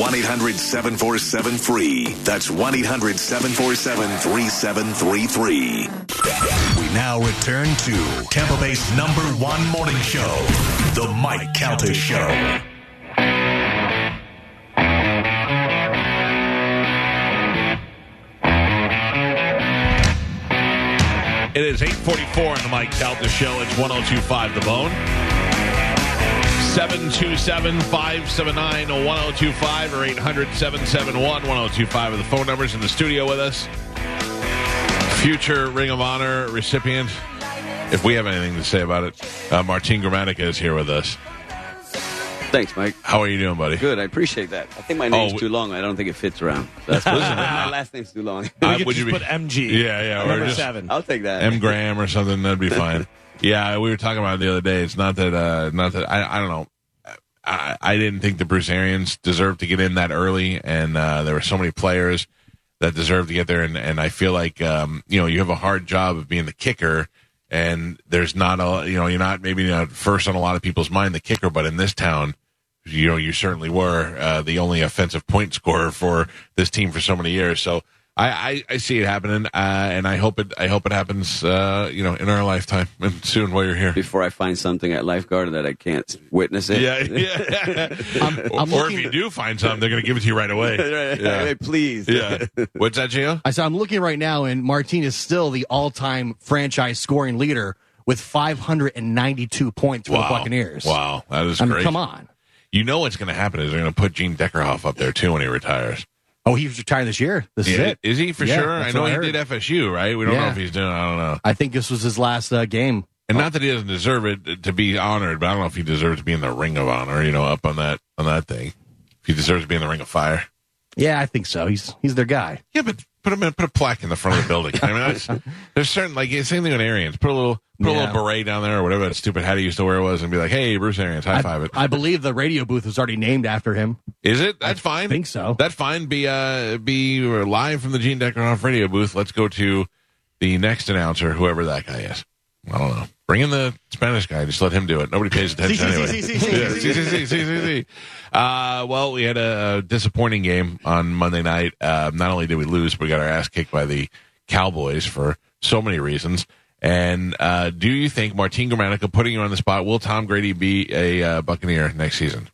1 800 747 free. That's 1 800 747 3733. We now return to Tampa Bay's number one morning show, The Mike Calta Show. It is 844 on the Mike Calta Show. It's 1025 The Bone. 727-579-1025 or 800-771-1025 are the phone numbers in the studio with us. Future Ring of Honor recipient, if we have anything to say about it, uh, Martin Gramatica is here with us. Thanks, Mike. How are you doing, buddy? Good. I appreciate that. I think my name's Oh, too long. I don't think it fits around. That's my last name's too long. Uh, could would you be- put MG. Yeah, yeah, or Number just- seven. I'll take that. M Graham or something, that'd be fine. yeah, we were talking about it the other day. It's not that, uh, not that I, I don't know. I, I didn't think the Bruce Arians deserved to get in that early, and uh, there were so many players that deserved to get there, and, and I feel like um, you know you have a hard job of being the kicker, and there's not a you know you're not maybe not first on a lot of people's mind the kicker, but in this town. You know, you certainly were uh, the only offensive point scorer for this team for so many years. So I, I, I see it happening, uh, and I hope it. I hope it happens. Uh, you know, in our lifetime and soon while you're here. Before I find something at lifeguard that I can't witness it. Yeah, yeah. I'm or if you do find something, they're going to give it to you right away. Right. Yeah. Hey, Please. Yeah. What's that, Gio? I said I'm looking right now, and Martin is still the all-time franchise scoring leader with 592 points for the Buccaneers. Wow, that is I mean, great. come on. You know what's going to happen is they're going to put Gene Deckerhoff up there too when he retires. Oh, he's retiring this year. This is it. Is he for Yeah, sure? I know what he did. FSU, right? We don't know if he's doing. I don't know. I think this was his last uh, game. And not that he doesn't deserve it to be honored, but I don't know if he deserves to be in the Ring of Honor. You know, up on that on that thing. If he deserves to be in the Ring of Fire. Yeah, I think so. He's he's their guy. Yeah, but put him in, put a plaque in the front of the building. I mean, that's, there's certain like same thing with Arians. Put a little put a Yeah. little beret down there or whatever that stupid hat he used to wear was, and be like, "Hey, Bruce Arians, high five it." I believe the radio booth was already named after him. Is it? That's fine. think so. That's fine. Be uh be live from the Gene Deckerhoff radio booth. Let's go to the next announcer, whoever that guy is. I don't know. Bring in the Spanish guy. Just let him do it. Nobody pays attention anyway. Uh, well, we had a disappointing game on Monday night. Uh, not only did we lose, but we got our ass kicked by the Cowboys for so many reasons. And uh, do you think Martin Gramatica putting you on the spot will Tom Brady be a uh, Buccaneer next season?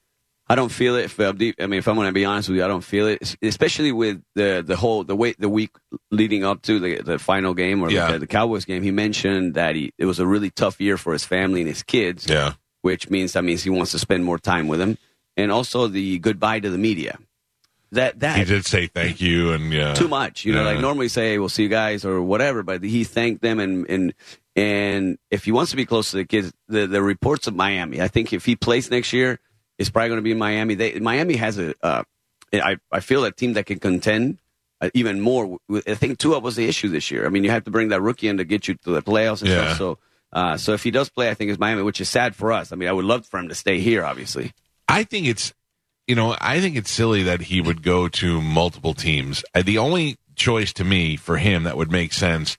I don't feel it. If, I'm deep- I mean, if I'm going to be honest with you, I don't feel it. Especially with the the whole the way the week leading up to the the final game or Yeah. the, the Cowboys game. He mentioned that he it was a really tough year for his family and his kids. Yeah. which means that means he wants to spend more time with them, and also the goodbye to the media. That that He did say thank you and yeah. too much. You know, Yeah. like normally say, "Hey, we'll see you guys" or whatever, but he thanked them and and and if he wants to be close to the kids, the the reports of Miami. I think if he plays next year, it's probably going to be Miami. They Miami has a uh, I I feel a team that can contend. Uh, even more, I think Tua was the issue this year. I mean, you have to bring that rookie in to get you to the playoffs and Yeah. stuff. So, uh, so if he does play, I think it's Miami, which is sad for us. I mean, I would love for him to stay here, obviously. I think it's, you know, I think it's silly that he would go to multiple teams. Uh, The only choice to me for him that would make sense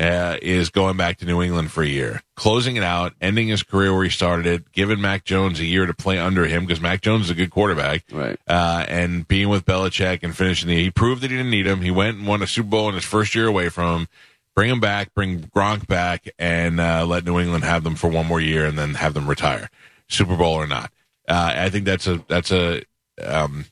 uh, is going back to New England for a year, closing it out, ending his career where he started it, giving Mac Jones a year to play under him because Mac Jones is a good quarterback, Right. uh, and being with Belichick and finishing the. He proved that he didn't need him. He went and won a Super Bowl in his first year away from him. Bring him back, bring Gronk back, and uh, let New England have them for one more year, and then have them retire, Super Bowl or not. Uh, I think that's a that's a um,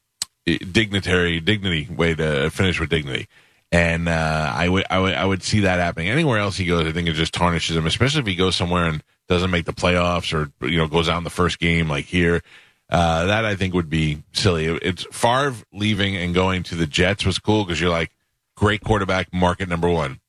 dignitary dignity way to finish with dignity. And uh, I would I would I would see that happening anywhere else he goes. I think it just tarnishes him, especially if he goes somewhere and doesn't make the playoffs or you know goes out in the first game like here. Uh, that I think would be silly. It's Favre leaving and going to the Jets was cool because you're like great quarterback, market number one.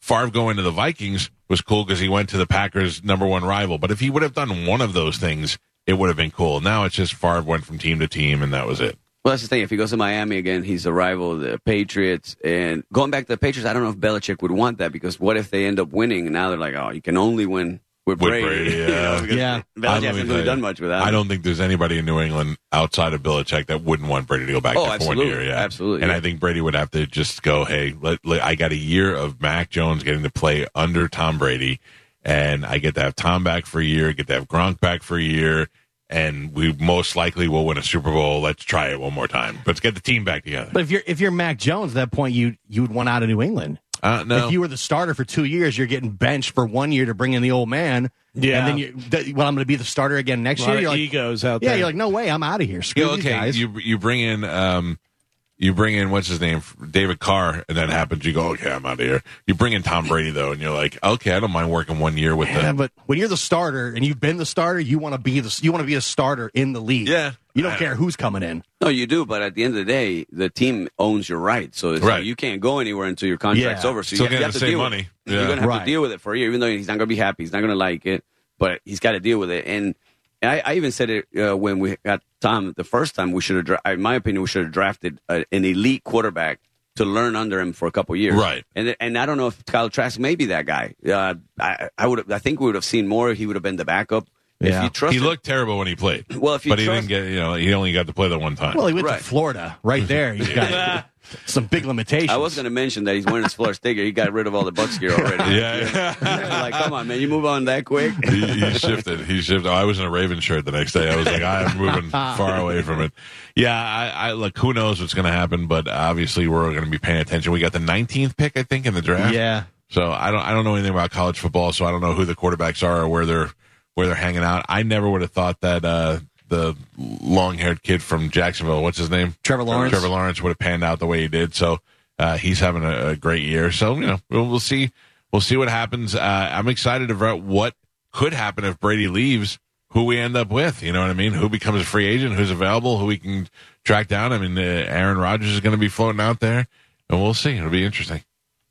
Favre going to the Vikings was cool because he went to the Packers' number one rival. But if he would have done one of those things, it would have been cool. Now it's just Favre went from team to team, and that was it. Well, that's the thing. If he goes to Miami again, he's a rival of the Patriots. And going back to the Patriots, I don't know if Belichick would want that because what if they end up winning and now they're like, oh, you can only win with With Brady. Brady, You yeah. know, Yeah. I- Belichick hasn't really done much with that. I don't think there's anybody in New England outside of Belichick that wouldn't want Brady to go back Oh, there for one absolutely. year. Yeah, Absolutely, And yeah. I think Brady would have to just go, hey, let, let- I got a year of Mac Jones getting to play under Tom Brady, and I get to have Tom back for a year, get to have Gronk back for a year, and we most likely will win a Super Bowl. Let's try it one more time. Let's get the team back together. But if you're if you're Mac Jones, at that point you you would want out of New England. Uh, no, If you were the starter for two years, you're getting benched for one year to bring in the old man. Yeah. and then you, that, well, I'm going to be the starter again next A lot year. of You're like, egos out yeah, there. you're like, no way, I'm out of here. Screw Yeah, these okay, guys. you you bring in um, you bring in what's his name, David Carr, and that happens. You go, okay, I'm out of here. You bring in Tom Brady though, and you're like, okay, I don't mind working one year with him. Yeah, them. but when you're the starter and you've been the starter, you want to be the you want to be a starter in the league. Yeah. you don't care who's coming in. No, you do, but at the end of the day, the team owns your rights, so it's Right. like you can't go anywhere until your contract's Yeah. over. So Still you, have- you have to same deal money. With it. Yeah. You're gonna have Right. to deal with it for a year, even though he's not gonna be happy. He's not gonna like it, but he's got to deal with it. And, and I, I even said it uh, when we got Tom the first time. We should have, dra- in my opinion, we should have drafted a, an elite quarterback to learn under him for a couple years. Right. And and I don't know if Kyle Trask may be that guy. Uh, I I would I think we would have seen more. If he would have been the backup. If Yeah. you trust He looked terrible when he played. Well, if you but he didn't get, you know, he only got to play that one time. Well, he went Right. to Florida, right there. He's got some big limitations. I was going to mention that he's wearing his Florida sticker. He got rid of all the Bucks gear already. yeah, like, come on, man, you move on that quick. he, he shifted. He shifted. I was in a Raven shirt the next day. I was like, I'm moving far away from it. Yeah, I, I look. Who knows what's going to happen? But obviously, we're going to be paying attention. We got the 19th pick, I think, in the draft. yeah. So I don't. I don't know anything about college football. So I don't know who the quarterbacks are or where they're where they're hanging out. I never would have thought that uh, the long haired kid from Jacksonville, what's his name, Trevor Lawrence. Trevor Lawrence would have panned out the way he did. So uh, he's having a, a great year. So you know, we'll, we'll see. We'll see what happens. Uh, I'm excited about what could happen if Brady leaves. Who we end up with, you know what I mean? Who becomes a free agent? Who's available? Who we can track down? I mean, uh, Aaron Rodgers is going to be floating out there, and we'll see. It'll be interesting.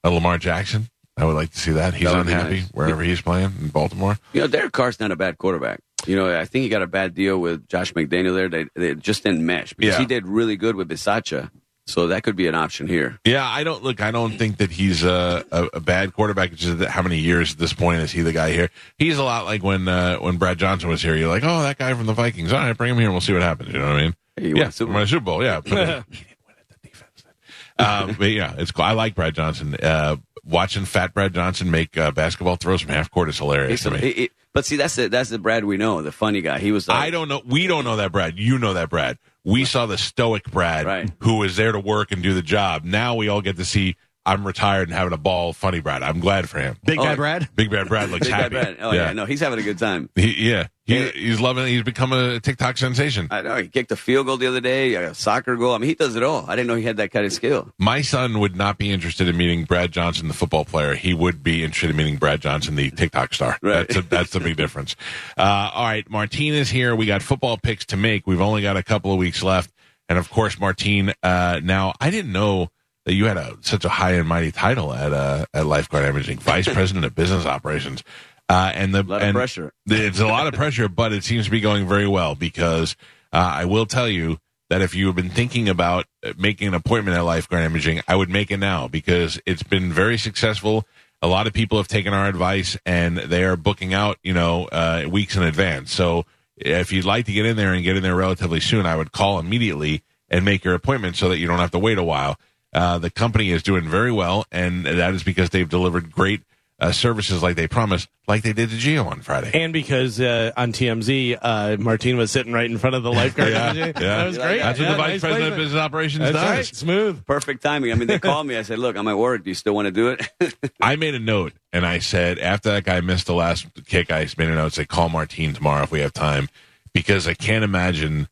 Uh, Lamar Jackson, I would like to see that. He's That unhappy nice. wherever he's playing in Baltimore. You know, Derek Carr's not a bad quarterback. You know, I think he got a bad deal with Josh McDaniel there. They, they just didn't mesh because Yeah. he did really good with Bisaccia. So that could be an option here. Yeah, I don't look. I don't think that he's a, a, a bad quarterback. It's just that how many years at this point is he the guy here? He's a lot like when uh, when Brad Johnson was here. You're like, oh, that guy from the Vikings. All right, bring him here. and We'll see what happens. You know what I mean? Hey, yeah, Super a Super Bowl. Yeah, but, uh, he didn't win at the defense. then. Um, but yeah, it's cool. I like Brad Johnson. Uh, watching Fat Brad Johnson make uh, basketball throws from half court is hilarious to me. it- it- but see, that's the that's the Brad we know, the funny guy. He was. Like, I don't know. We don't know that Brad. You know that Brad. We saw the stoic Brad Right. who was there to work and do the job. Now we all get to see I'm retired and having a ball, funny Brad. I'm glad for him. Big Oh, Bad Brad. Big Bad Brad looks Big Bad happy. Brad. Oh yeah. no, he's having a good time. He, yeah. He, Yeah. he's loving it. He's become a TikTok sensation. I know he kicked a field goal the other day, a soccer goal. I mean, he does it all. I didn't know he had that kind of skill. My son would not be interested in meeting Brad Johnson, the football player. He would be interested in meeting Brad Johnson, the TikTok star. Right. That's, a, that's the big difference. Uh, all right. Martine is here. We got football picks to make. We've only got a couple of weeks left. And of course, Martine, uh, now I didn't know that you had a, such a high and mighty title at, uh, at Lifeguard Imaging, Vice President of Business Operations. Uh, and the, A lot of and pressure. It's a lot of pressure, but it seems to be going very well because, uh, I will tell you, that if you have been thinking about making an appointment at Lifeguard Imaging, I would make it now because it's been very successful. A lot of people have taken our advice and they are booking out, you know, uh, weeks in advance. So if you'd like to get in there and get in there relatively soon, I would call immediately and make your appointment so that you don't have to wait a while. Uh, the company is doing very well, and that is because they've delivered great uh, services like they promised, like they did to Geo on Friday. And because uh, on TMZ, uh, Martine was sitting right in front of the lifeguard. Yeah, yeah, yeah. That was great. that? That's what Yeah, the vice nice president of business operations That's does. right. Smooth. Perfect timing. I mean, they called me. I said, "Look, I'm at work. Do you still want to do it?" I made a note and I said after that guy missed the last kick, I made a note say call Martine tomorrow if we have time because I can't imagine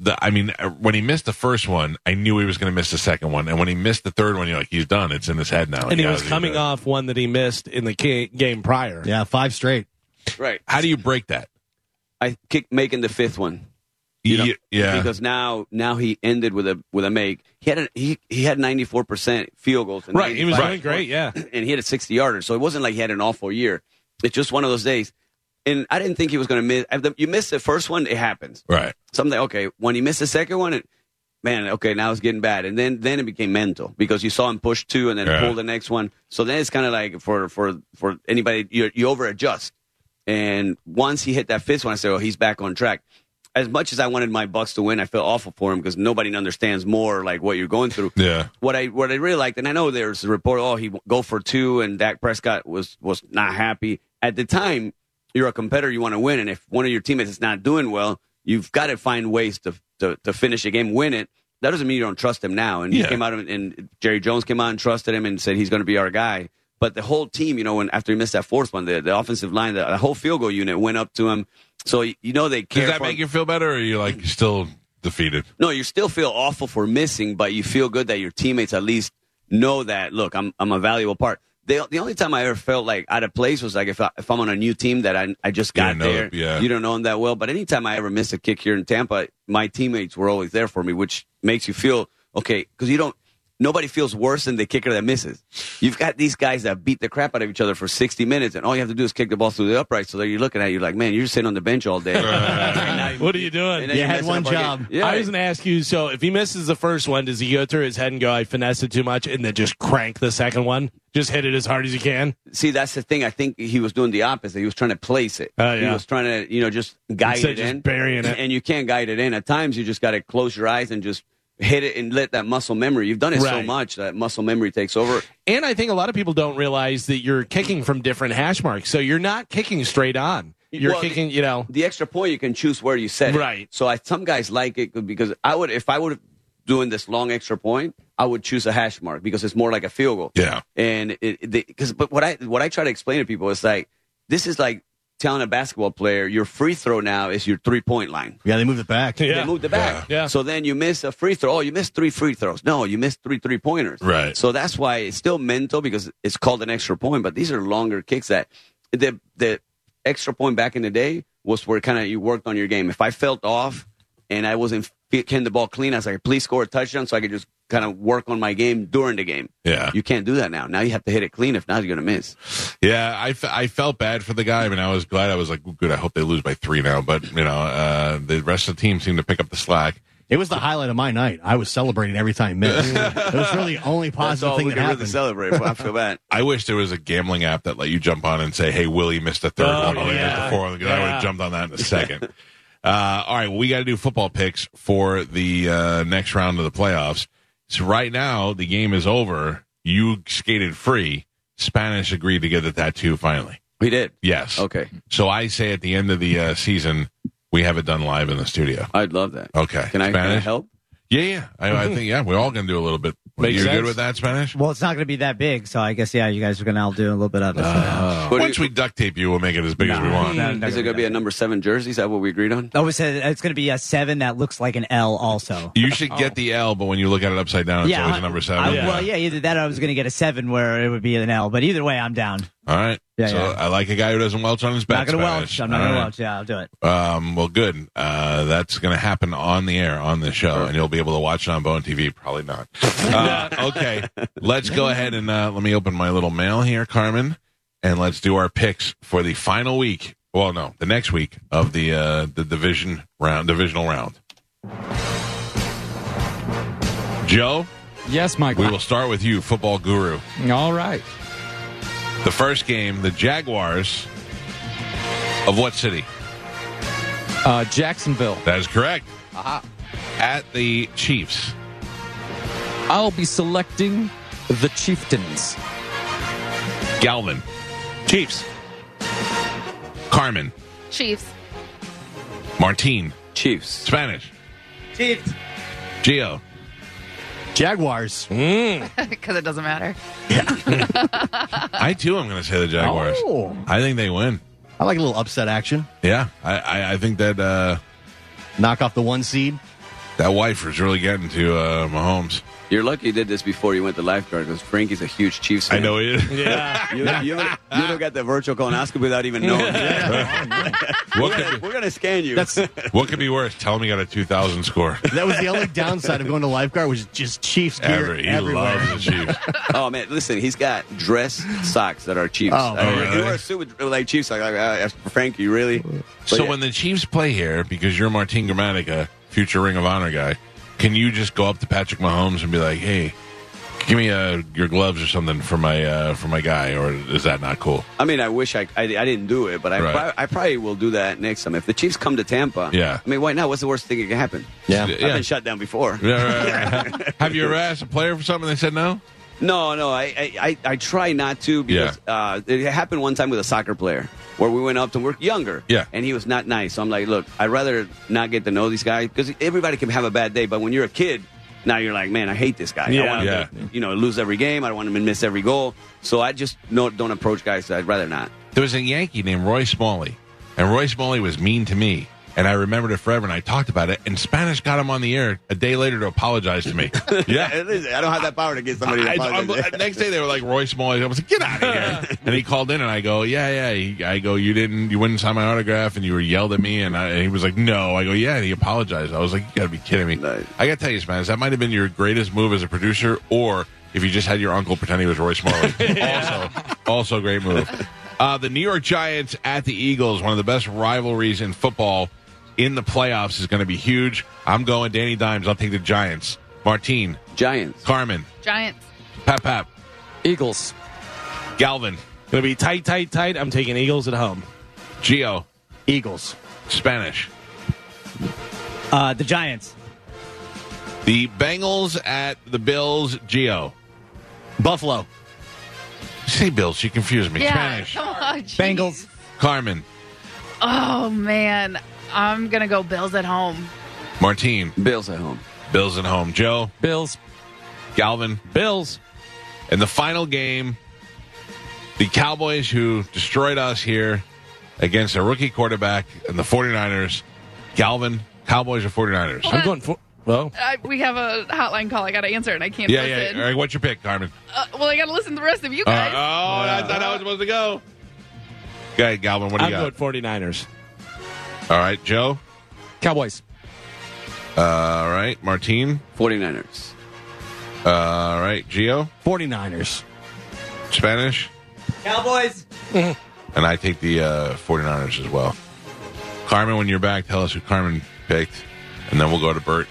the. I mean, uh, when he missed the first one, I knew he was going to miss the second one, and when he missed the third one, you're like, he's done. It's in his head now. And he knows was coming off one that he missed in the game prior. Yeah, five straight. right. How do you break that? I kick making the fifth one. You know, yeah, Because now, now he ended with a with a make. He had a, he he had 94 percent field goals. and Right. He was doing great. Yeah. and he had a 60 yarder. So it wasn't like he had an awful year. It's just one of those days. And I didn't think he was going to miss. the- You missed the first one, it happens. right. Something okay. When he missed the second one, it, man, okay, now it's getting bad. And then then it became mental because you saw him push two and then Yeah. pull the next one. So then it's kind of like for for for anybody you you over adjust. And once he hit that fifth one, I said, "Oh, he's back on track." As much as I wanted my Bucks to win, I felt awful for him because nobody understands more like what you're going through. Yeah, What I what I really liked, and I know there's a report, oh, he go for two, and Dak Prescott was was not happy at the time. You're a competitor, you want to win, and if one of your teammates is not doing well, you've got to find ways to to, to finish a game, win it. That doesn't mean you don't trust him now. And Yeah. he came out and, and Jerry Jones came out and trusted him and said he's going to be our guy. But the whole team, you know, when after he missed that fourth one, the, the offensive line, the, the whole field goal unit went up to him. So you know they care. Does that make him. you feel better, or are you like still defeated? No, you still feel awful for missing, but you feel good that your teammates at least know that. Look, I'm I'm a valuable part. The, the only time I ever felt like out of place was like if I, if I'm on a new team that I I just got didn't know there. yeah. You don't know them that well, but anytime I ever miss a kick here in Tampa, my teammates were always there for me, which makes you feel okay because you don't. Nobody feels worse than the kicker that misses. You've got these guys that beat the crap out of each other for 60 minutes, and all you have to do is kick the ball through the upright. So that you're looking at it, you're like, man, you're just sitting on the bench all day. What are you doing? You you're had one job. Yeah, I was going to ask you. So, if he misses the first one, does he go through his head and go, "I finessed it too much," and then just crank the second one? Just hit it as hard as you can. see that's the thing. I think he was doing the opposite. He was trying to place it. Oh, He was trying to, you know, just guide Instead it of just in, burying it. and you can't guide it in. At times, you just got to close your eyes and just hit it and let that muscle memory. You've done it so much that muscle memory takes over. And I think a lot of people don't realize that you're kicking from different hash marks, so you're not kicking straight on. You're Well, kicking, you know. The extra point, you can choose where you set it. Right. So I, some guys like it because I would, if I would doing this long extra point, I would choose a hash mark because it's more like a field goal. Yeah. And it, because, but what I, what I try to explain to people is like, this is like telling a basketball player your free throw now is your three point line. Yeah, they moved it back. Yeah. They moved it back. Yeah. Yeah. So then you miss a free throw. Oh, you missed three free throws. No, you missed three three pointers. Right. So that's why it's still mental because it's called an extra point. But these are longer kicks that the the extra point back in the day was where kind of you worked on your game. If I felt off and I wasn't hitting the ball clean, I was like, please score a touchdown so I could just kind of work on my game during the game. Yeah. You can't do that now. Now you have to hit it clean. If not, you're going to miss. Yeah, I, I felt bad for the guy. I mean, I was glad. I was like, good. I hope they lose by three now. But you know, uh, the rest of the team seemed to pick up the slack. It was the highlight of my night. I was celebrating every time he missed. it was really the only That's positive all thing we that can really celebrate. But I feel bad. I wish there was a gambling app that let you jump on and say, "Hey, Willie missed a third Oh, one. Willie yeah. missed a fourth one." 'cause I would have jumped on that in a second. uh, all right, well, we got to do football picks for the uh, next round of the playoffs. So right now, the game is over. You skated free. Spanish agreed to get the tattoo finally. We did. Yes. Okay. So I say at the end of the uh, season, we have it done live in the studio. I'd love that. Okay. Can I, can I help? Yeah, yeah. I, I think yeah, we're all gonna do a little bit. Makes you good sense. with that Spanish? Well, it's not going to be that big, so I guess yeah, you guys are going to all do a little bit of it. Uh, what do Once you- we duct tape you, we'll make it as big as we want. No, no, Is it going to be a number seven jersey? Is that what we agreed on? Oh, it said it's going to be a seven that looks like an L, also. You should get the L, but when you look at it upside down, it's yeah, always I- a number seven. I- Well, yeah, either that or I was going to get a seven where it would be an L. But either way, I'm down. All right. Yeah, so yeah. I like a guy who doesn't welch on his back. not going to Spanish. welch. I'm not All going to right. welch. Yeah, I'll do it. Um, well, good. Uh, that's going to happen on the air on the show, and you'll be able to watch it on Bone TV. Probably not. Uh, okay, let's go ahead and uh, let me open my little mail here, Carmen, and let's do our picks for the final week. Well, no, the next week of the uh, the division round, divisional round. Joe, Yes, Mike. we will start with you, football guru. All right. The first game, the Jaguars of what city? Uh, Jacksonville. That is correct. At the Chiefs. I'll be selecting the Chieftains. Galvin. Chiefs. Carmen. Chiefs. Martine. Chiefs. Spanish. Chiefs. Gio. Jaguars. Because it doesn't matter. I too am going to say the Jaguars. Oh. I think they win. I like a little upset action. Yeah, I, I, I think that uh, Knock off the one seed. that wife is really getting to uh, Mahomes. You're lucky you did this before you went to lifeguard because Frankie's a huge Chiefs fan. I know he is. Yeah. You, you, you don't get the virtual colonoscopy without even knowing. what, We're gonna, be, we're gonna scan you. That's what could be worse? Tell him you got a 2,000 score. that was the only downside of going to lifeguard was just Chiefs gear Ever. He everywhere. loves the Chiefs. oh man, listen, he's got dress socks that are Chiefs. Oh, I mean, really? You wear a suit with like Chiefs like, like uh, Frankie, really? But So yeah. when the Chiefs play here, because you're Martin Gramatica, future Ring of Honor guy, can you just go up to Patrick Mahomes and be like, "Hey, give me uh, your gloves or something for my uh, for my guy," or is that not cool? I mean, I wish I, I, I didn't do it, but I, Right. prob- I probably will do that next time. If the Chiefs come to Tampa, Yeah. I mean, why not? What's the worst thing that can happen? Yeah. I've been shut down before. Yeah, right, right. Have you ever asked a player for something and they said no? No, no, I, I, I, I try not to because uh, it happened one time with a soccer player where we went up to work younger. Yeah. And he was not nice. So I'm like, look, I'd rather not get to know these guys because everybody can have a bad day. But when you're a kid, now you're like, man, I hate this guy. I Yeah. want him Yeah. to, you know, lose every game. I don't want him to miss every goal. So I just no, don't approach guys. I'd rather not. There was a Yankee named Roy Smalley, and Roy Smalley was mean to me. And I remembered it forever, and I talked about it. And Spanish got him on the air a day later to apologize to me. yeah, I don't have that power to get somebody to I, apologize. I'm- next day they were like Roy Smalley. I was like, get out of here. and he called in, and I go, yeah, yeah. He, I go, you didn't, you wouldn't sign my autograph, and you were yelled at me, and, I, and he was like, no. I go, yeah. And he apologized. I was like, you got to be kidding me. Nice. I got to tell you, Spanish, that might have been your greatest move as a producer, or if you just had your uncle pretend he was Roy Smalley. also, also great move. Uh, the New York Giants at the Eagles, one of the best rivalries in football in the playoffs, is going to be huge. I'm going Danny Dimes. I'll take the Giants. Martine, Giants. Carmen, Giants. Pap Pap, Eagles. Galvin, Gonna be tight, tight, tight. I'm taking Eagles at home. Geo, Eagles. Spanish. Uh, the Giants. The Bengals at the Bills, Geo. Buffalo. Say Bills, you confuse me. Yeah. Spanish. Come on. jeez. Bengals. Carmen, Oh man, I'm gonna go Bills at home. Martine, Bills at home. Bills at home. Joe, Bills. Galvin. Bills. In the final game, the Cowboys, who destroyed us here against a rookie quarterback and the 49ers, Galvin, Cowboys or 49ers? Hold I'm going for. Well, I, we have a hotline call. I gotta answer, and I can't Yeah, listen. yeah. All right, what's your pick, Carmen? Uh, well, I gotta listen to the rest of you Uh, guys. oh, that's not how it's supposed to go. Okay, Galvin, what do I'm you got? going 49ers. All right, Joe. Cowboys. Uh, all right, Martine. 49ers. Uh, all right, Geo. 49ers. Spanish. Cowboys. And I take the uh, 49ers as well. Carmen, when you're back, tell us who Carmen picked, and then we'll go to Bert.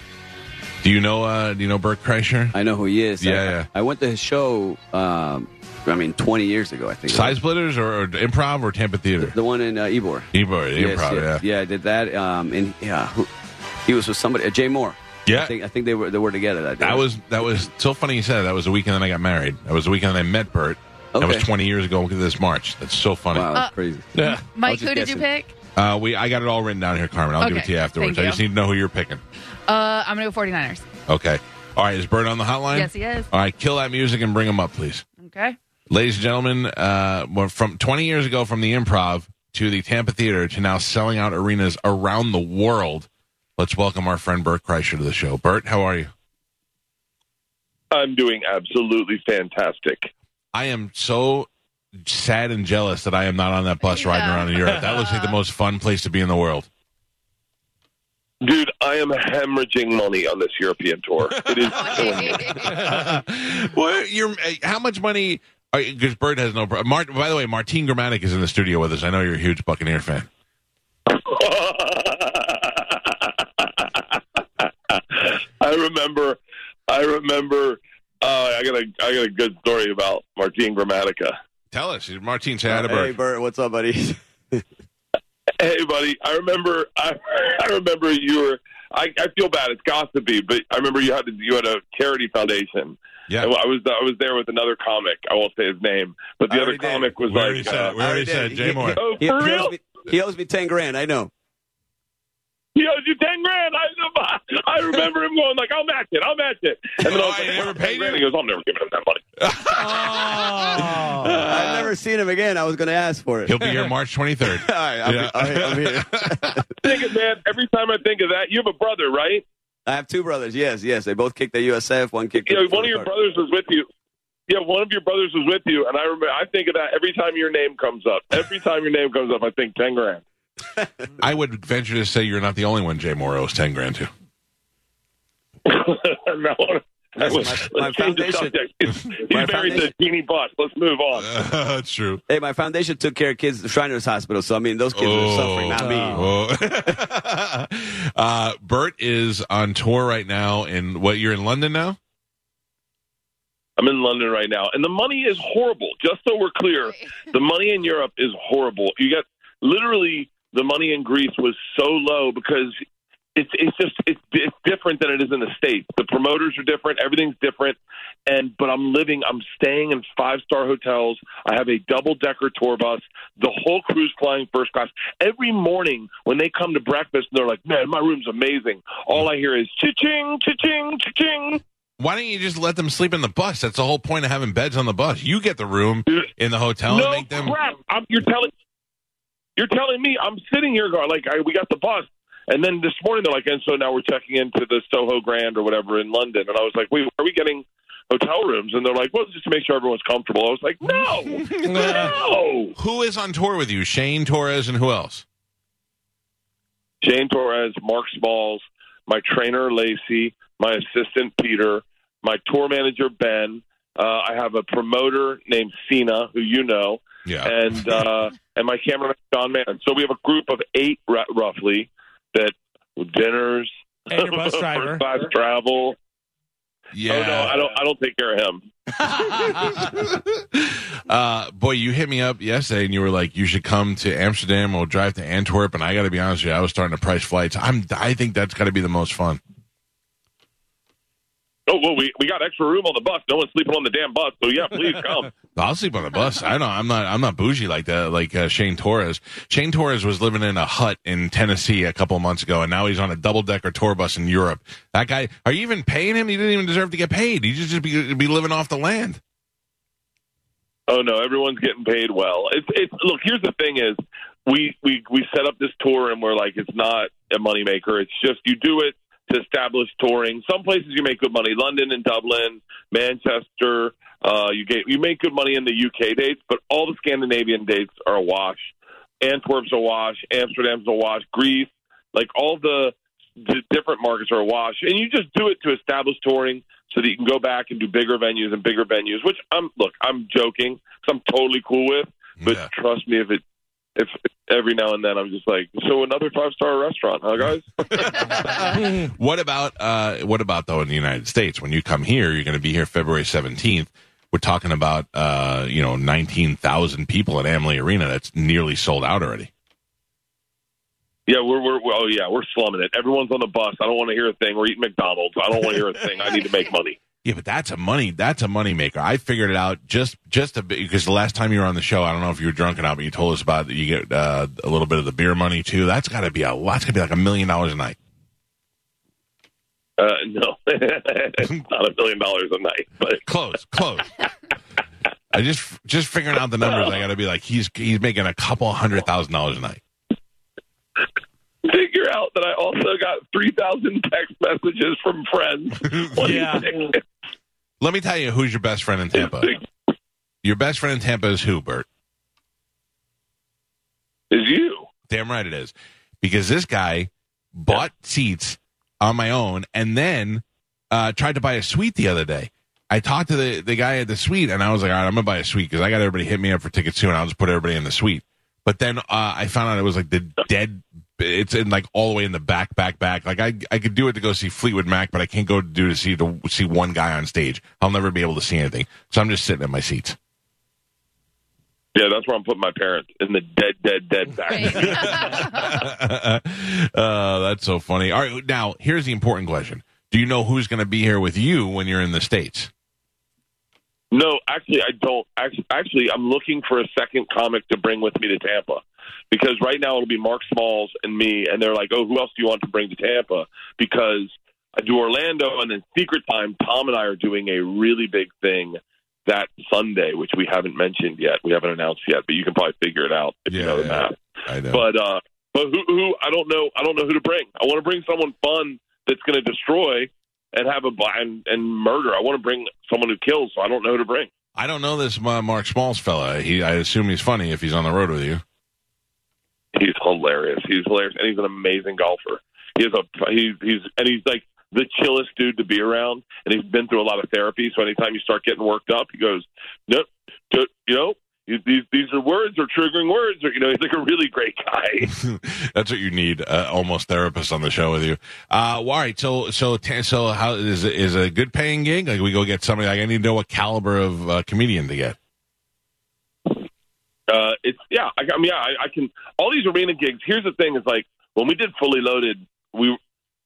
Do you know? Uh, do you know Bert Kreischer? I know who he is. Yeah, I, yeah. I went to his show. Um, I mean, 20 years ago. I think. it Side. Splitters or, or Improv or Tampa Theater? The one in uh, Ybor. Ebro, Yes, Improv, yeah. yeah, I did that. Um, and yeah, who, he was with somebody. Uh, Jay Mohr. Yeah. I think, I think they were they were together that day. That was that was so funny you said that. that was the weekend that I got married. That was the weekend that I met Bert. Okay. That was 20 years ago this March. That's so funny. wow, that's Uh, crazy. Yeah. Mike, was just who did you pick? Uh, we I got it all written down here, Carmen. I'll give it to you afterwards. thank I just need to know who you're picking. Uh, I'm gonna go 49ers. Okay. All right. Is Bert on the hotline? Yes, he is. All right. Kill that music and bring him up, please. Okay. Ladies and gentlemen, uh, from 20 years ago from the improv to the Tampa Theater to now selling out arenas around the world, let's welcome our friend Bert Kreischer to the show. Bert, how are you? I'm doing absolutely fantastic. I am so sad and jealous that I am not on that bus riding around in Europe. That looks like the most fun place to be in the world. Dude, I am hemorrhaging money on this European tour. It is killing me. well, you're, how much money? Because Bert has no. pro- Mart, by the way, Martine Grammatic is in the studio with us. I know you're a huge Buccaneer fan. I remember I remember uh, I got a I got a good story about Martin Gramatica. Tell us, Martine. Say hi to Hey, Bert. Bert, what's up, buddy? Hey buddy, I remember I, I remember you were I, I feel bad, it's gossipy, but I remember you had to, you had a charity foundation. Yeah. I was I was there with another comic. I won't say his name, but the I other already did. comic was We already like, said. uh, We already I said. did. Jay Mohr. "Oh, he, for he real? owes me, he owes me 10 grand. I know. He owes you ten grand. I, I remember him going like, "I'll match it. I'll match it." And then I Oh, was he like, never "Well, paid 10 grand." He goes, "I'm never giving him that money." I've never seen him again. I was going to ask for it. He'll be here March 23rd. All right, I'll Yeah. be, all right, I'm here. think of man. Every time I think of that, you have a brother, right? I have two brothers. Yes, yes. They both kicked at USF. One kicked. You know, at one of your brothers was with you. Yeah, one of your brothers was with you, and I remember. I think of that every time your name comes up. Every time your name comes up, I think ten grand. I would venture to say you're not the only one Jay Mohr owes 10 grand to. no, Listen, let's my- my change the foundation- subject. He's my married to foundation- Jeanie Buss. Let's move on. That's true. Hey, my foundation took care of kids at Shriners Hospital. So I mean, those kids are suffering, not me. Oh. uh, Bert is on tour right now. In what you're in London now? I'm in London right now, and the money is horrible. Just so we're clear, the money in Europe is horrible. You got literally the money in Greece was so low because it's it's just it's it's different than it is in the states. The promoters are different. Everything's different. And but I'm living. I'm staying in five star hotels. I have a double decker tour bus. The whole crew's flying first class. Every morning when they come to breakfast, they're like, "Man, my room's amazing." All I hear is cha-ching, cha-ching, cha-ching. Why don't you just let them sleep in the bus? That's the whole point of having beds on the bus. You get the room in the hotel no and make them. crap. I'm, you're telling you're telling me I'm sitting here going like I, we got the bus, and then this morning they're like, and so now we're checking into the Soho Grand or whatever in London, and I was like, wait, are we getting hotel rooms? And they're like, well, just to make sure everyone's comfortable. I was like, no, no. Who is on tour with you? Shane Torres and who else? Shane Torres, Mark Smalls, my trainer Lacey, my assistant Peter, my tour manager Ben. Uh, I have a promoter named Cena, who you know, Yeah. and uh, and my cameraman John Mann. So we have a group of eight roughly that dinners, And your bus driver. first class travel. yeah. Oh no, I don't. I don't take care of him. uh, boy, you hit me up yesterday and you were like, you should come to Amsterdam. We'll drive to Antwerp. And I got to be honest with you, I was starting to price flights. I'm, I think that's got to be the most fun. Oh well, we we got extra room on the bus. No one's sleeping on the damn bus. So yeah, please come. I'll sleep on the bus. I don't. I'm not. I'm not bougie like that. Like uh, Shane Torres. Shane Torres was living in a hut in Tennessee a couple months ago, and now he's on a double decker tour bus in Europe. That guy. Are you even paying him? He didn't even deserve to get paid. He should just be be living off the land. Oh no, everyone's getting paid well. It's it's look. Here's the thing: is we we we set up this tour and we're like, it's not a moneymaker. It's just you do it to establish touring. Some places you make good money: London and Dublin, Manchester. Uh, you get you make good money in the UK dates, but all the Scandinavian dates are a wash. Antwerp's a wash. Amsterdam's a wash. Greece, like all the, the different markets are a wash, and you just do it to establish touring so that you can go back and do bigger venues and bigger venues. Which I'm look, I'm joking. 'cause I'm totally cool with, but Yeah. trust me, if it if every now and then I'm just like, so another five star restaurant, huh, guys? What about uh, what about though in the United States? When you come here, you're going to be here February 17th. We're talking about uh, you know 19,000 people at Amalie Arena. That's nearly sold out already. yeah, we're we're oh yeah, we're slumming it. Everyone's on the bus. I don't want to hear a thing. We're eating McDonald's. I don't want to hear a thing. I need to make money. Yeah, but that's a money that's a money maker. I figured it out just just a bit because the last time you were on the show, I don't know if you were drunk or not, but you told us about that you get uh, a little bit of the beer money too. That's got to be a lot. It's got to be like a million dollars a night. Uh, no, it's not a million dollars a night, but Close, close. I just just figuring out the numbers. I got to be like he's he's making a couple hundred thousand dollars a night. figure out that I also got three thousand text messages from friends. What do you Yeah. Let me tell you who's your best friend in Tampa. Your best friend in Tampa is who, Bert? Is you? Damn right it is. Because this guy bought seats on my own and then uh, tried to buy a suite the other day. I talked to the, the guy at the suite and I was like, all right, I'm going to buy a suite because I got everybody hit me up for tickets soon. I'll just put everybody in the suite. But then uh, I found out it was like the dead. It's in like all the way in the back, back, back. Like I, I could do it to go see Fleetwood Mac, but I can't go do to see to see one guy on stage. I'll never be able to see anything. So I'm just sitting in my seats. Yeah, that's where I'm putting my parents in the dead, dead, dead back. uh, that's so funny. All right, now here's the important question: Do you know who's going to be here with you when you're in the states? No, actually, I don't. Actually, actually, I'm looking for a second comic to bring with me to Tampa because right now it'll be Mark Smalls and me, and they're like, "Oh, who else do you want to bring to Tampa?" Because I do Orlando, and then Secret Time. Tom and I are doing a really big thing that Sunday, which we haven't mentioned yet. We haven't announced yet, but you can probably figure it out if you Yeah, know the map. I know. But uh, but who who I don't know. I don't know who to bring. I want to bring someone fun that's going to destroy and have a and, and murder. I want to bring someone who kills. So I don't know who to bring. I don't know this uh, Mark Smalls fella. He, I assume he's funny if he's on the road with you. He's hilarious. He's hilarious, and he's an amazing golfer. He has a he's he's and he's like the chillest dude to be around, and he's been through a lot of therapy. So anytime you start getting worked up, he goes, "Nope, t- you know." These these are words or triggering words, or you know, he's like a really great guy. That's what you need. Uh, almost therapist on the show with you. Uh, well, all right. So so so how is is a good paying gig? Like we go get somebody. Like I need to know what caliber of uh, comedian to get. Uh, it's yeah. I, I mean, yeah. I, I can all these arena gigs. Here's the thing: is like when we did Fully Loaded, we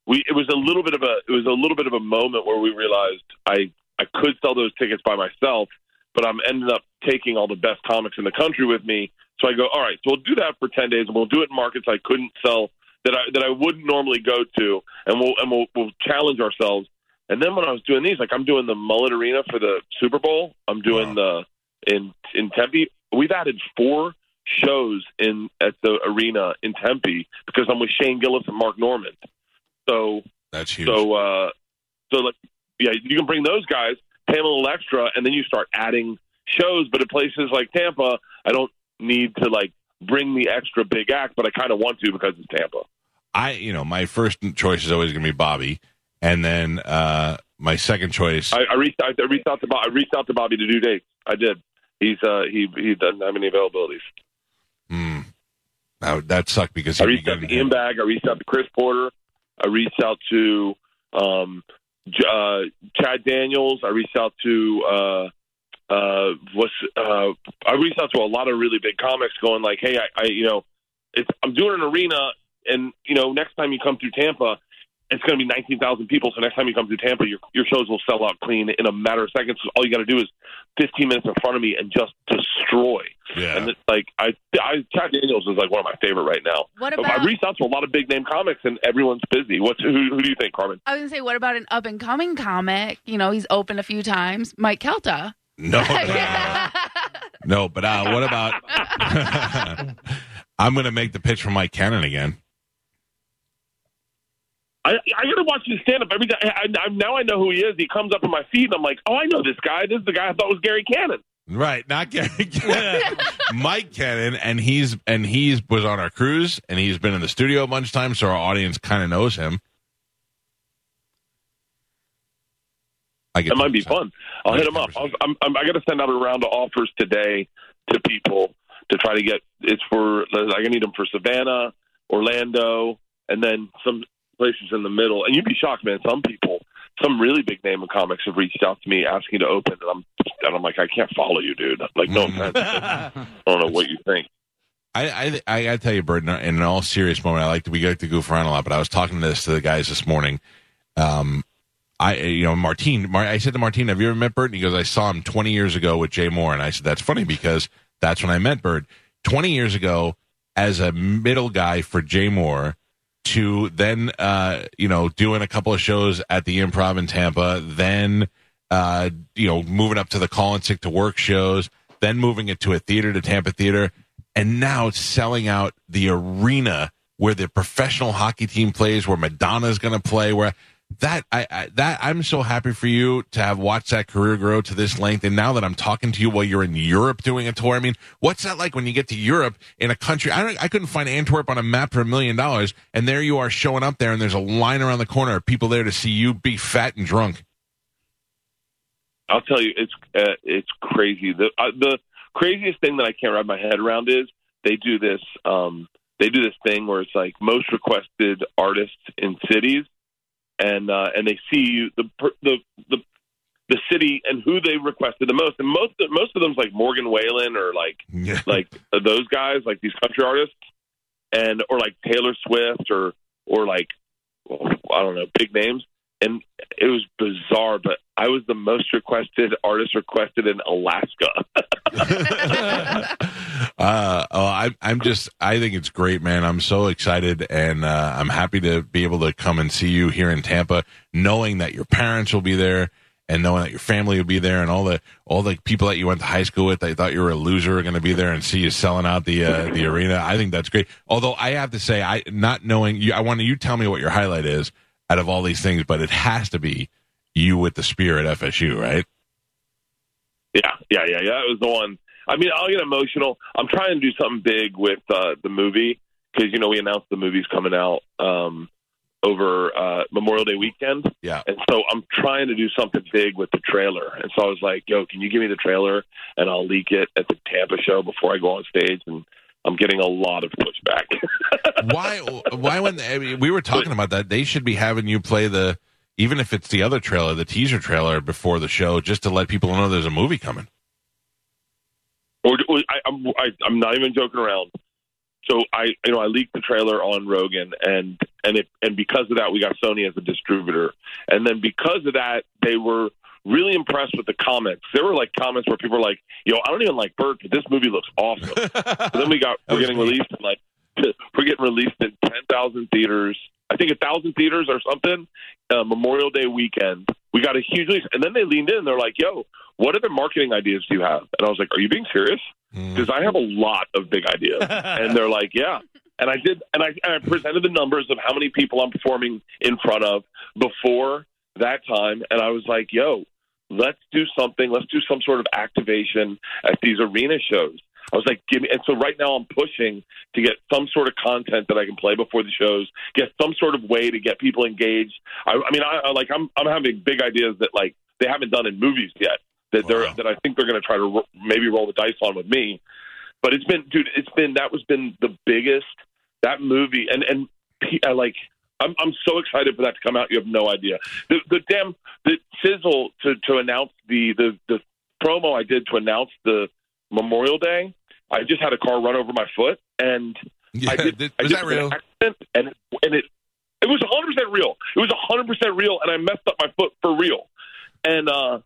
we it was a little bit of a it was a little bit of a moment where we realized I I could sell those tickets by myself, but I'm ended up taking all the best comics in the country with me. So I go, all right, so we'll do that for ten days, and we'll do it in markets I couldn't sell that I that I wouldn't normally go to, and we'll and we'll we'll challenge ourselves. And then when I was doing these, like I'm doing the Mullet Arena for the Super Bowl, I'm doing the in in Tempe. We've added four shows in at the arena in Tempe because I'm with Shane Gillis and Mark Normand. So That's huge. so uh, so like yeah, you can bring those guys, pay them a little extra, and then you start adding shows. But at places like Tampa, I don't need to like bring the extra big act, but I kind of want to because it's Tampa. I, you know, my first choice is always going to be Bobby, and then uh, my second choice. I, I reached. I reached out to Bob, I reached out to Bobby to do dates. I did. He's uh he he doesn't have any availabilities. Hmm. Now, that sucked because I reached out to Ian Bagg. I reached out to Chris Porter. I reached out to um, uh, Chad Daniels. I reached out to uh, uh, what's uh, I reached out to a lot of really big comics, going like, "Hey, I, I you know, it's I'm doing an arena, and you know, next time you come through Tampa." It's going to be nineteen thousand people. So next time you come through Tampa, your your shows will sell out clean in a matter of seconds. All you got to do is fifteen minutes in front of me and just destroy. Yeah. And it's like I, I, Chad Daniels is like one of my favorite right now. What But about- I reached out to a lot of big name comics, and everyone's busy. What's who? Who do you think, Carmen? I was gonna say, what about an up and coming comic? You know, he's opened a few times. Mike Calta. No, no, no, but uh, what about? I'm going to make the pitch for Mike Cannon again. I, I got to watch his stand up every day. I, I, now I know who he is. He comes up in my feed, and I'm like, oh, I know this guy. This is the guy I thought was Gary Cannon. Right, not Gary Cannon. Mike Cannon, and he's and he's was on our cruise, and he's been in the studio a bunch of times, so our audience kind of knows him. I get That might be fun. I'll hit him up. I'll, I'm, I'm, I got to send out a round of offers today to people to try to get. It's for I can need them for Savannah, Orlando, and then some places in the middle. And you'd be shocked, man. Some people, some really big name of comics have reached out to me asking to open, and I'm and I'm like, I can't follow you, dude. Like, no offense. I don't know what you think. I, I I gotta tell you, Bert. In in an all serious moment, I like to we like to goof around a lot, but I was talking to this to the guys this morning. Um, I you know Martine, Mar- I said to Martine, "Have you ever met Bert?" And he goes, "I saw him 20 years ago with Jay Mohr." And I said, "That's funny because that's when I met Bert 20 years ago as a middle guy for Jay Mohr." To then, uh, you know, doing a couple of shows at the Improv in Tampa, then, uh, you know, moving up to the Call and Sick to Work shows, then moving it to a theater to Tampa Theater, and now selling out the arena where the professional hockey team plays, where Madonna's going to play, where that I, I that I'm so happy for you to have watched that career grow to this length. And now that I'm talking to you while you're in Europe doing a tour, I mean, what's that like when you get to Europe in a country? I I couldn't find Antwerp on a map for a million dollars, and there you are showing up there, and there's a line around the corner of people there to see you be fat and drunk. I'll tell you, it's uh, it's crazy. The uh, the craziest thing that I can't wrap my head around is they do this um, they do this thing where it's like most requested artists in cities, and uh, and they see you the per- the the the city and who they requested the most, and most most of them's like Morgan Wallen or like Yeah. like uh, those guys, like these country artists, and or like Taylor Swift or or like well, I don't know big names, and it was bizarre. But I was the most requested artist requested in Alaska. uh, oh, I, I'm just, I think it's great, man. I'm so excited and uh, I'm happy to be able to come and see you here in Tampa, knowing that your parents will be there and knowing that your family will be there and all the all the people that you went to high school with, they thought you were a loser, are going to be there and see you selling out the uh, the arena. I think that's great. Although I have to say, I not knowing you, I want you tell me what your highlight is out of all these things, but it has to be you with the spear at FSU, right? Yeah, yeah, yeah, yeah. That was the one. I mean, I'll get emotional. I'm trying to do something big with uh, the movie because you know we announced the movie's coming out um, over uh, Memorial Day weekend. Yeah. And so I'm trying to do something big with the trailer. And so I was like, "Yo, can you give me the trailer and I'll leak it at the Tampa show before I go on stage?" And I'm getting a lot of pushback. why why when I mean, we were talking about that they should be having you play the even if it's the other trailer the teaser trailer before the show just to let people know there's a movie coming or, or I, I'm I, I'm not even joking around. So I you know I leaked the trailer on Rogan and and it, and because of that, we got Sony as a distributor. And then because of that, they were really impressed with the comments. There were like comments where people were like, "Yo, I don't even like Bert, but this movie looks awesome." so then we got we're getting released in like we're getting released in ten thousand theaters. I think a thousand theaters or something. Uh, Memorial Day weekend, we got a huge release, and then they leaned in. And they're like, "Yo, what other marketing ideas do you have?" And I was like, "Are you being serious?" Because I have a lot of big ideas, and they're like, "Yeah." And I did, and I, and I presented the numbers of how many people I'm performing in front of before that time, and I was like, "Yo, let's do something. Let's do some sort of activation at these arena shows." I was like, "Give me!" And so right now I'm pushing to get some sort of content that I can play before the shows, get some sort of way to get people engaged. I, I mean, I, I like I'm I'm having big ideas that like they haven't done in movies yet that they're that I think they're going to try to ro- maybe roll the dice on with me. But it's been, dude, it's been that was been the biggest that movie, and and I like. I'm I'm so excited for that to come out. You have no idea. The the damn the sizzle to to announce the the the promo I did to announce the Memorial Day. I just had a car run over my foot, and Yeah, I did. th- I did that an real? accident, and it, and it it was 100 percent real. It was 100 percent real, and I messed up my foot for real. And uh,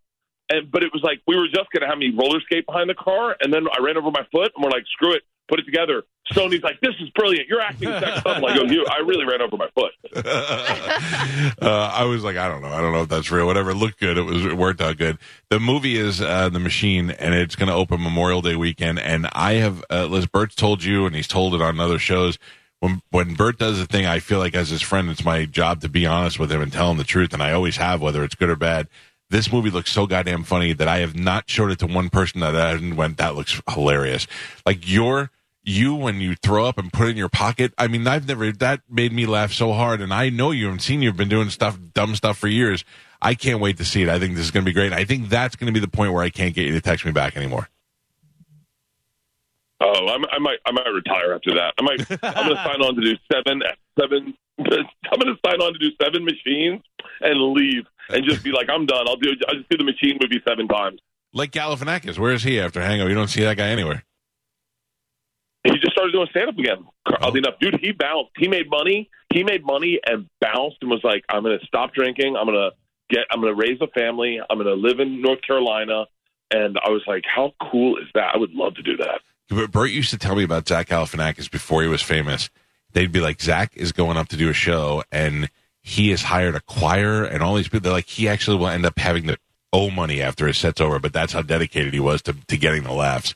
and but it was like we were just gonna have me roller skate behind the car, and then I ran over my foot, and we're like, screw it, put it together. Sony's like, this is brilliant. You're acting sex up. Like, oh, you, I really ran over my foot. uh, I was like, I don't know, I don't know if that's real. Whatever, it looked good. It was it worked out good. The movie is uh, the Machine, and it's going to open Memorial Day weekend. And I have, uh, Liz Bert's told you, and he's told it on other shows. When when Bert does a thing, I feel like as his friend, it's my job to be honest with him and tell him the truth, and I always have, whether it's good or bad. This movie looks so goddamn funny that I have not showed it to one person that I went, that looks hilarious. Like your you when you throw up and put it in your pocket. I mean, I've never that made me laugh so hard, and I know you and seen you've been doing stuff, dumb stuff for years. I can't wait to see it. I think this is going to be great. I think that's going to be the point where I can't get you to text me back anymore. Oh, I'm, I might, I might retire after that. I might, I'm going to sign on to do seven, seven. I'm going to sign on to do seven machines and leave and just be like, I'm done. I'll do, I'll just do the machine movie seven times. Like Galifianakis, where is he after Hangover? You don't see that guy anywhere. He just started doing stand up again. Oddly enough, dude, he bounced. He made money. He made money and bounced and was like, I'm going to stop drinking. I'm going to get. I'm going to raise a family. I'm going to live in North Carolina. And I was like, how cool is that? I would love to do that. But Bert used to tell me about Zach Galifianakis before he was famous. They'd be like, Zach is going up to do a show, and he has hired a choir and all these people. They're like, he actually will end up having to owe money after his set's over, but that's how dedicated he was to, to getting the laughs.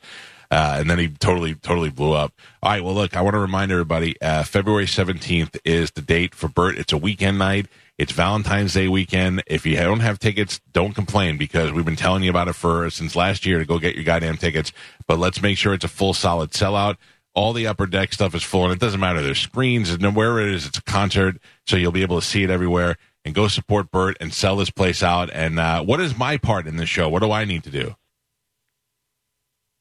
Uh, and then he totally, totally blew up. All right. Well, look, I want to remind everybody, uh, February 17th is the date for Bert. It's a weekend night. It's Valentine's Day weekend. If you don't have tickets, don't complain because we've been telling you about it for since last year to go get your goddamn tickets. But let's make sure it's a full solid sellout. All the upper deck stuff is full, and it doesn't matter. There's screens, and wherever it is, it's a concert, so you'll be able to see it everywhere. And go support Bert and sell this place out. And uh, what is my part in this show? What do I need to do?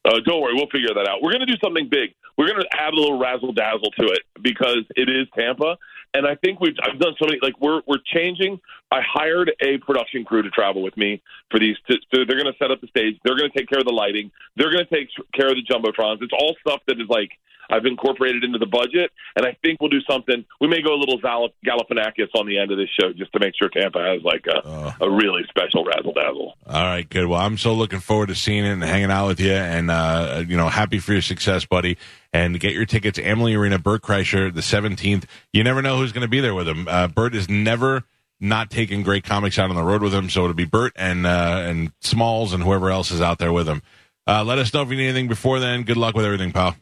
Uh, don't worry, we'll figure that out. We're going to do something big. We're going to add a little razzle dazzle to it because it is Tampa, and I think we've I've done so many. Like we're we're changing. I hired a production crew to travel with me for these. To, so they're going to set up the stage. They're going to take care of the lighting. They're going to take care of the jumbotrons. It's all stuff that is like I've incorporated into the budget, and I think we'll do something. We may go a little Zal- Galifianakis on the end of this show just to make sure Tampa has like a, a really special razzle dazzle. All right, good. Well, I'm so looking forward to seeing it and hanging out with you, and uh, you know, happy for your success, buddy. And get your tickets, Amalie Arena, Bert Kreischer, the 17th. You never know who's going to be there with him. Uh, Bert is never not taking great comics out on the road with him, so it'll be Bert and uh, and Smalls and whoever else is out there with him. Uh, let us know if you need anything before then. Good luck with everything, pal.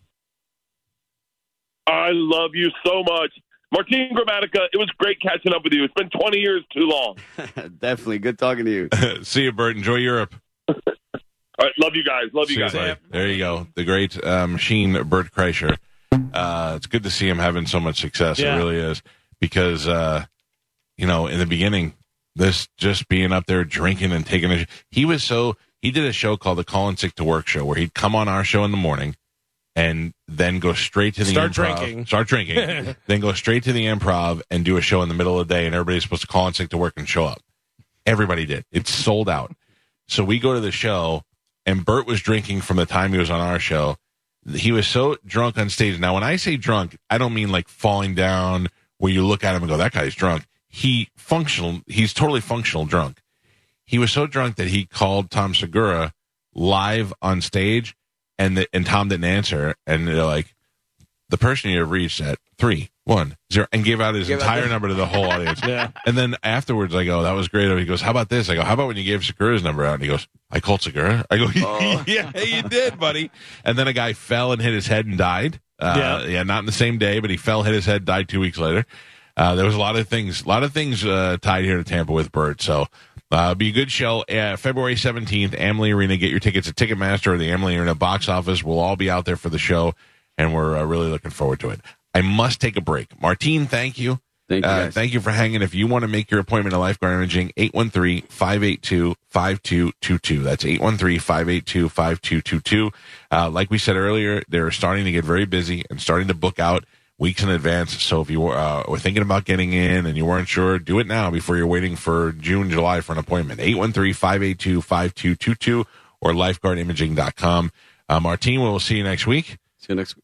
I love you so much. Martin Gramatica, it was great catching up with you. It's been 20 years too long. Definitely. Good talking to you. See you, Bert. Enjoy Europe. All right, love you guys. Love you guys. buddy. There you go. The great uh, machine, Bert Kreischer. Uh, it's good to see him having so much success. Yeah. It really is. Because, uh, you know, in the beginning, this just being up there drinking and taking a. He was so. He did a show called the Call and Sick to Work show where he'd come on our show in the morning and then go straight to the Start improv. drinking. Start drinking. then go straight to the improv and do a show in the middle of the day, and everybody's supposed to call in sick to work and show up. Everybody did. It's sold out. So we go to the show, and Bert was drinking from the time he was on our show. He was so drunk on stage. Now, when I say drunk, I don't mean like falling down where you look at him and go, that guy's drunk. He functional. He's totally functional drunk. He was so drunk that he called Tom Segura live on stage, and the, and Tom didn't answer, and they're like, the person you have reached at three one zero, and gave out his entire the- number to the whole audience. Yeah. And then afterwards, I go, that was great. He goes, how about this? I go, how about when you gave Segura's number out? And he goes, I called Segura. I go, Oh. yeah, you did, buddy. And then a guy fell and hit his head and died. Uh, Yeah. yeah, not in the same day, but he fell, hit his head, died two weeks later. Uh, there was a lot of things, a lot of things uh, tied here to Tampa with Bert. So, uh, be a good show. Uh, February 17th, Amalie Arena. Get your tickets at Ticketmaster or the Amalie Arena box office. We'll all be out there for the show, and we're uh, really looking forward to it. I must take a break. Martine, thank you. Thank you, Uh, thank you for hanging. If you want to make your appointment at Lifeguard Imaging, 813-582-5222. That's 813-582-5222. Uh, like we said earlier, they're starting to get very busy and starting to book out weeks in advance. So if you were, uh, were thinking about getting in and you weren't sure, do it now before you're waiting for June, July for an appointment. 813-582-5222 or lifeguardimaging.com. Uh, Martine, we'll see you next week. See you next week.